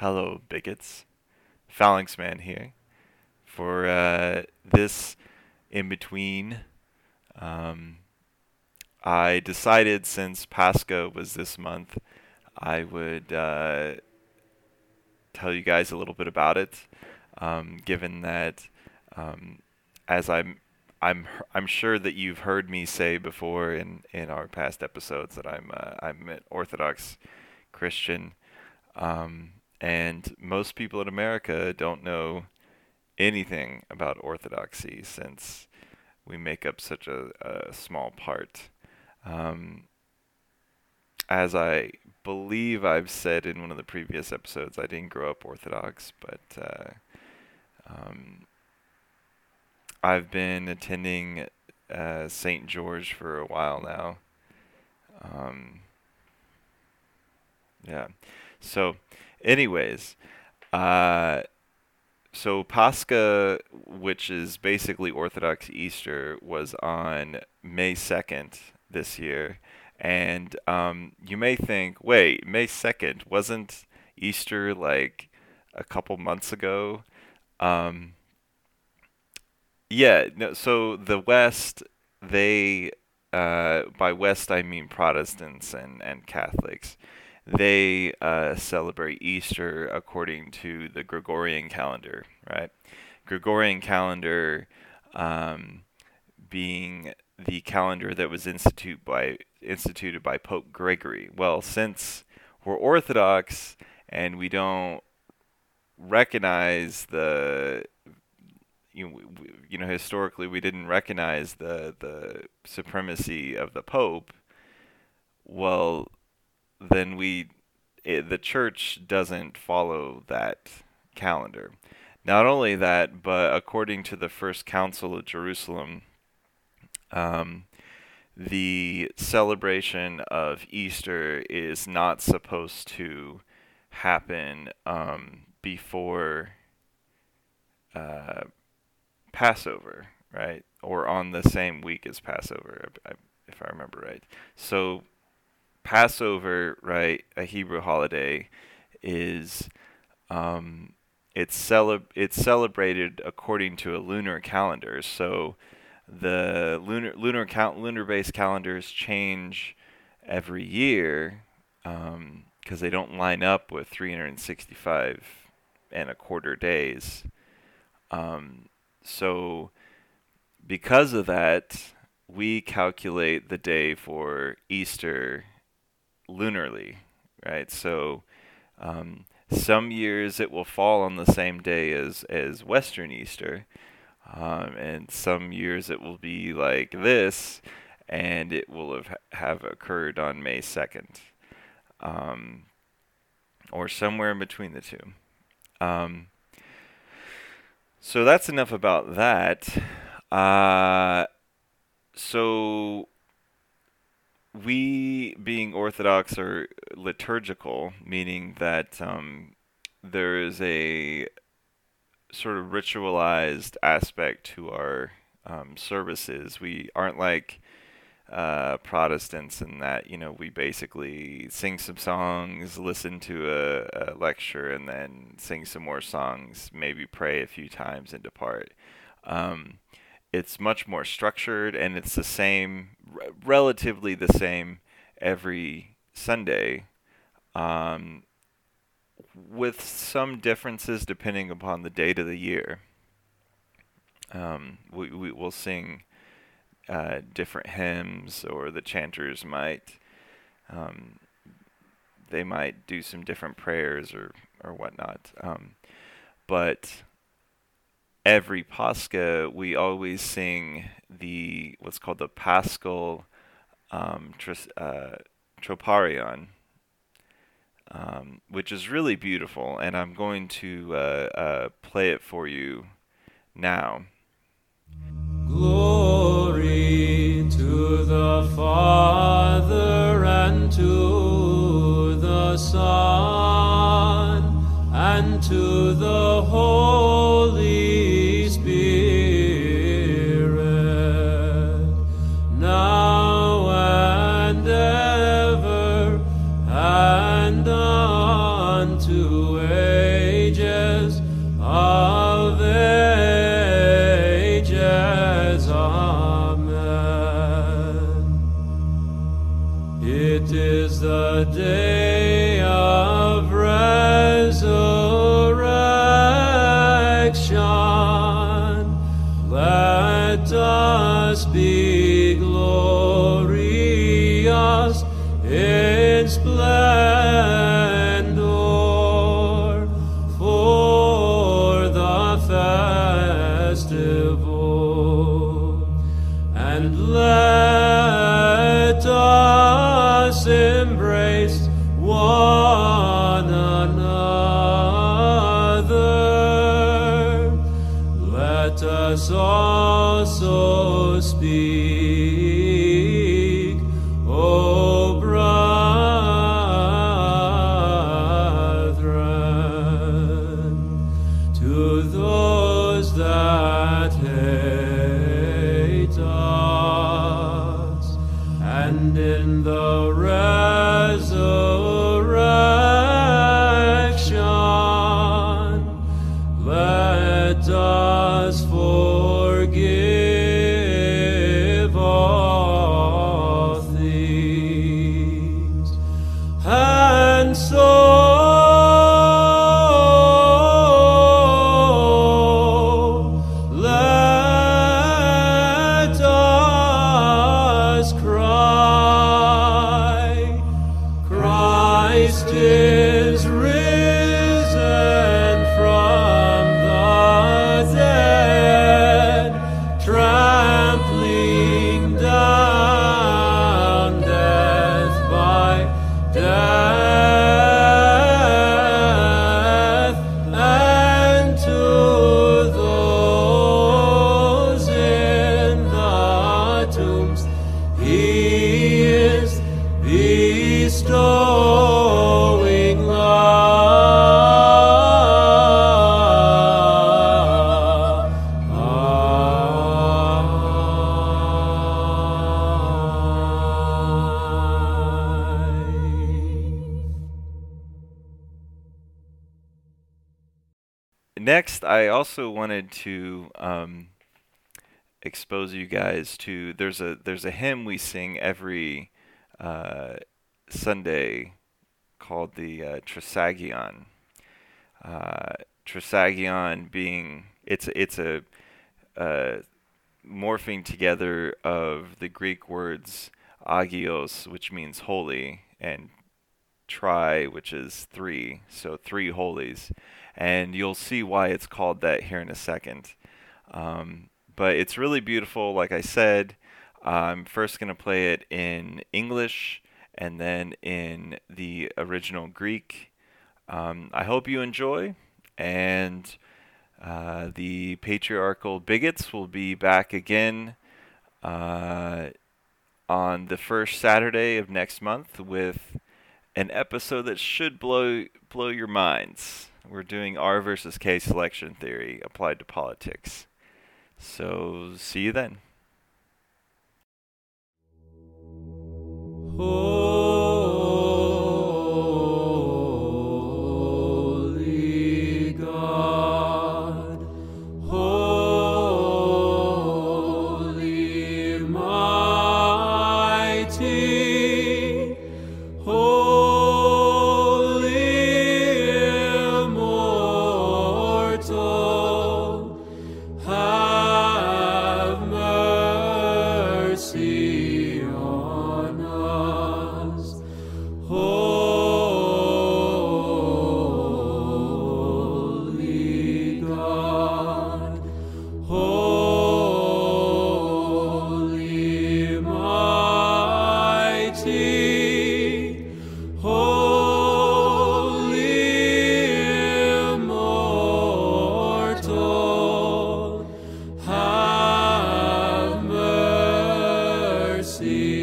Hello, bigots. Phalanx Man here for uh, this in between. Um, I decided since Pascha was this month, I would uh, tell you guys a little bit about it. Um, given that, um, as I'm, I'm, I'm sure that you've heard me say before in, in our past episodes that I'm, uh, I'm an Orthodox Christian. Um, and most people in America don't know anything about orthodoxy since we make up such a, a small part. Um, as I believe I've said in one of the previous episodes, I didn't grow up Orthodox, but uh, um, I've been attending uh, St. George for a while now. Um, yeah. So Anyways, uh, so Pascha, which is basically Orthodox Easter, was on May 2nd this year. And um, you may think, wait, May 2nd, wasn't Easter like a couple months ago? Um, yeah, no, so the West, they, uh, by West I mean Protestants and, and Catholics they uh, celebrate Easter according to the Gregorian calendar, right? Gregorian calendar um, being the calendar that was institute by, instituted by Pope Gregory. Well, since we're Orthodox and we don't recognize the you know, you know historically we didn't recognize the the supremacy of the pope well then we it, the church doesn't follow that calendar. Not only that, but according to the First Council of Jerusalem, um, the celebration of Easter is not supposed to happen um, before uh, Passover, right? Or on the same week as Passover, if I remember right. So Passover, right, a Hebrew holiday, is um, it's cele- it's celebrated according to a lunar calendar. So the lunar lunar count lunar based calendars change every year because um, they don't line up with 365 and a quarter days. Um, so because of that, we calculate the day for Easter lunarly, right? So um, some years it will fall on the same day as as Western Easter, um, and some years it will be like this, and it will have have occurred on May second, um, or somewhere in between the two. Um, so that's enough about that. Uh, so we being Orthodox are liturgical, meaning that um, there is a sort of ritualized aspect to our um, services. We aren't like uh, Protestants in that you know we basically sing some songs, listen to a, a, lecture, and then sing some more songs, maybe pray a few times and depart. Um, it's much more structured and it's the same, r- relatively the same every Sunday, um, with some differences depending upon the date of the year. Um, we, we will sing uh, different hymns, or the chanters might um, they might do some different prayers or or whatnot. Um, but every Pascha, we always sing the what's called the Paschal um, tris, uh, Troparion, um, which is really beautiful, and I'm going to uh, uh, play it for you now. Glory to the Father and to the Son and to the Holy us embrace one another. Let us also speak, O brethren, to those that hate us, and in the resurrection, Next, I also wanted to um, expose you guys to there's a there's a hymn we sing every uh, Sunday called the uh, Trisagion. Uh, Trisagion being it's it's a uh, morphing together of the Greek words agios, which means holy, and tri, which is three, so three holies. And you'll see why it's called that here in a second. Um, but it's really beautiful, like I said. I'm first going to play it in English and then in the original Greek. Um, I hope you enjoy, and uh, the patriarchal bigots will be back again uh, on the first Saturday of next month with an episode that should blow blow your minds. We're doing R versus K selection theory applied to politics. So see you then. Holy Deus.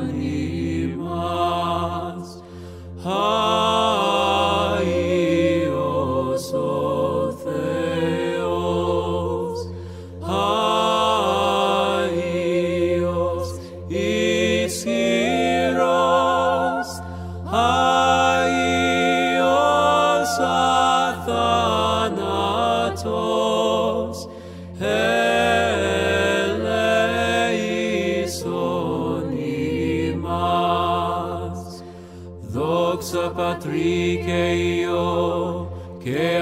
Eleison imas, patrikeio, que